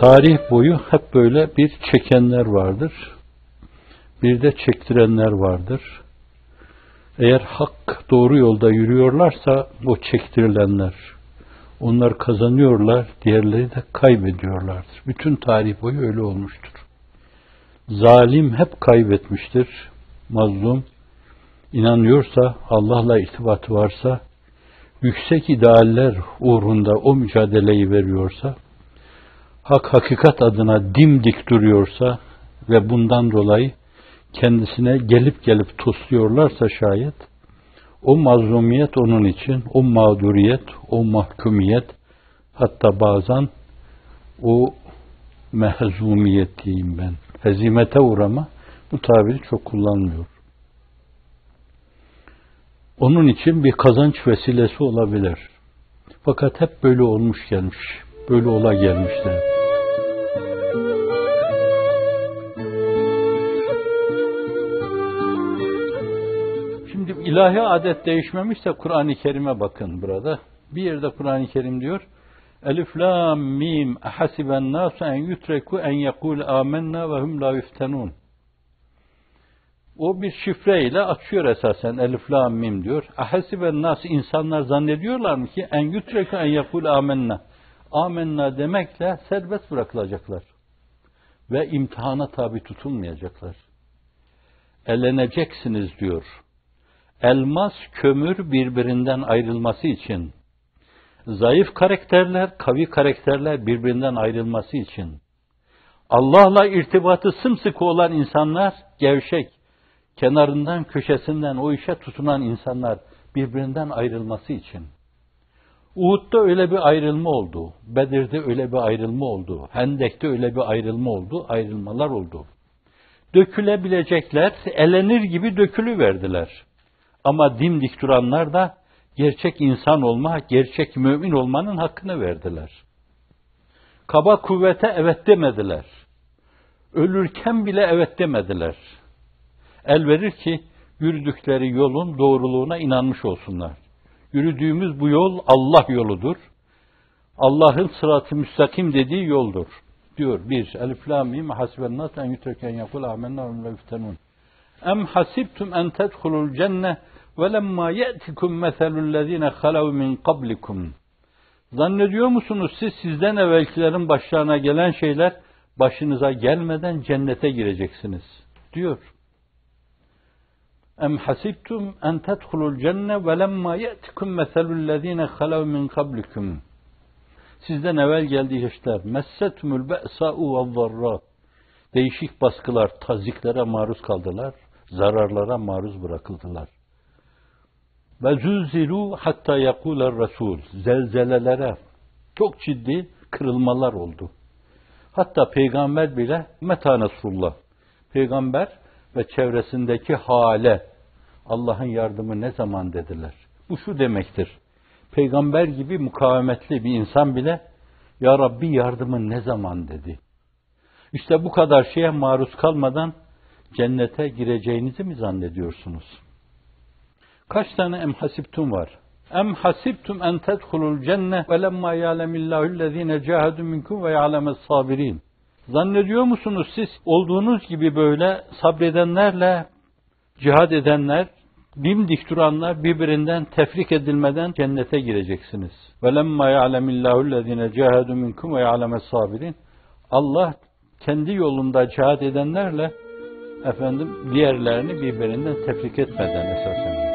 Tarih boyu hep böyle bir çekenler vardır. Bir de çektirenler vardır. Eğer hak doğru yolda yürüyorlarsa bu çektirilenler. Onlar kazanıyorlar, diğerleri de kaybediyorlardır. Bütün tarih boyu öyle olmuştur. Zalim hep kaybetmiştir. Mazlum inanıyorsa, Allah'la irtibatı varsa, yüksek idealler uğrunda o mücadeleyi veriyorsa, hak hakikat adına dimdik duruyorsa ve bundan dolayı kendisine gelip gelip tosluyorlarsa şayet, o mazlumiyet onun için, o mağduriyet, o mahkumiyet, hatta bazen o mehzumiyet diyeyim ben, hezimete uğrama, bu tabiri çok kullanmıyor. Onun için bir kazanç vesilesi olabilir. Fakat hep böyle olmuş gelmiş, böyle ola gelmişler. İlahi adet değişmemişse Kur'an-ı Kerim'e bakın burada. Bir yerde Kur'an-ı Kerim diyor, Elif lam mim hasiben nasu en yutreku en yekul amennâ ve hum la yuftenun. O bir şifreyle açıyor esasen Elif lam mim diyor. Ahasiben nas insanlar zannediyorlar mı ki en yutreku en yekul amennâ. Amenna demekle serbest bırakılacaklar. Ve imtihana tabi tutulmayacaklar. Eleneceksiniz diyor. Elmas, kömür birbirinden ayrılması için zayıf karakterler, kavi karakterler birbirinden ayrılması için, Allah'la irtibatı sımsıkı olan insanlar gevşek, kenarından, köşesinden o işe tutunan insanlar birbirinden ayrılması için. Uhud'da öyle bir ayrılma oldu. Bedir'de öyle bir ayrılma oldu. Hendek'te öyle bir ayrılma oldu. Ayrılmalar oldu. Dökülebilecekler elenir gibi dökülü verdiler. Ama dimdik duranlar da gerçek insan olma, gerçek mümin olmanın hakkını verdiler. Kaba kuvvete evet demediler. Ölürken bile evet demediler. El verir ki yürüdükleri yolun doğruluğuna inanmış olsunlar. Yürüdüğümüz bu yol Allah yoludur. Allah'ın sıratı müstakim dediği yoldur. Diyor bir, elif la mim hasiben nas en yutreken yakul amennâ ve yuftenun. Em hasibtum en tedhulul cenne وَلَمَّا يَأْتِكُمْ مَثَلُ الَّذ۪ينَ خَلَوْا مِنْ قَبْلِكُمْ Zannediyor musunuz siz sizden evvelkilerin başlarına gelen şeyler başınıza gelmeden cennete gireceksiniz diyor. Em hasibtum en tedhulul cenne ve lemma ye'tikum meselul lezine halav min kablikum. Sizden evvel geldiği işler messetumul be'sa'u ve zarra. Değişik baskılar, taziklere maruz kaldılar, zararlara maruz bırakıldılar. Ve zülzilu hatta yakuler Resul. Zelzelelere çok ciddi kırılmalar oldu. Hatta peygamber bile meta nasrullah. Peygamber ve çevresindeki hale Allah'ın yardımı ne zaman dediler. Bu şu demektir. Peygamber gibi mukavemetli bir insan bile Ya Rabbi yardımın ne zaman dedi. İşte bu kadar şeye maruz kalmadan cennete gireceğinizi mi zannediyorsunuz? Kaç tane em hasibtum var? Em hasibtum en tedhulul cenne ve lemma ya'lemillahu ellezine cahadu minkum ve ya'lemes sabirin. Zannediyor musunuz siz olduğunuz gibi böyle sabredenlerle cihad edenler, dimdik duranlar birbirinden tefrik edilmeden cennete gireceksiniz. Ve lemma ya'lemillahu ellezine cahadu minkum ve ya'lemes sabirin. Allah kendi yolunda cihad edenlerle efendim diğerlerini birbirinden tefrik etmeden esasen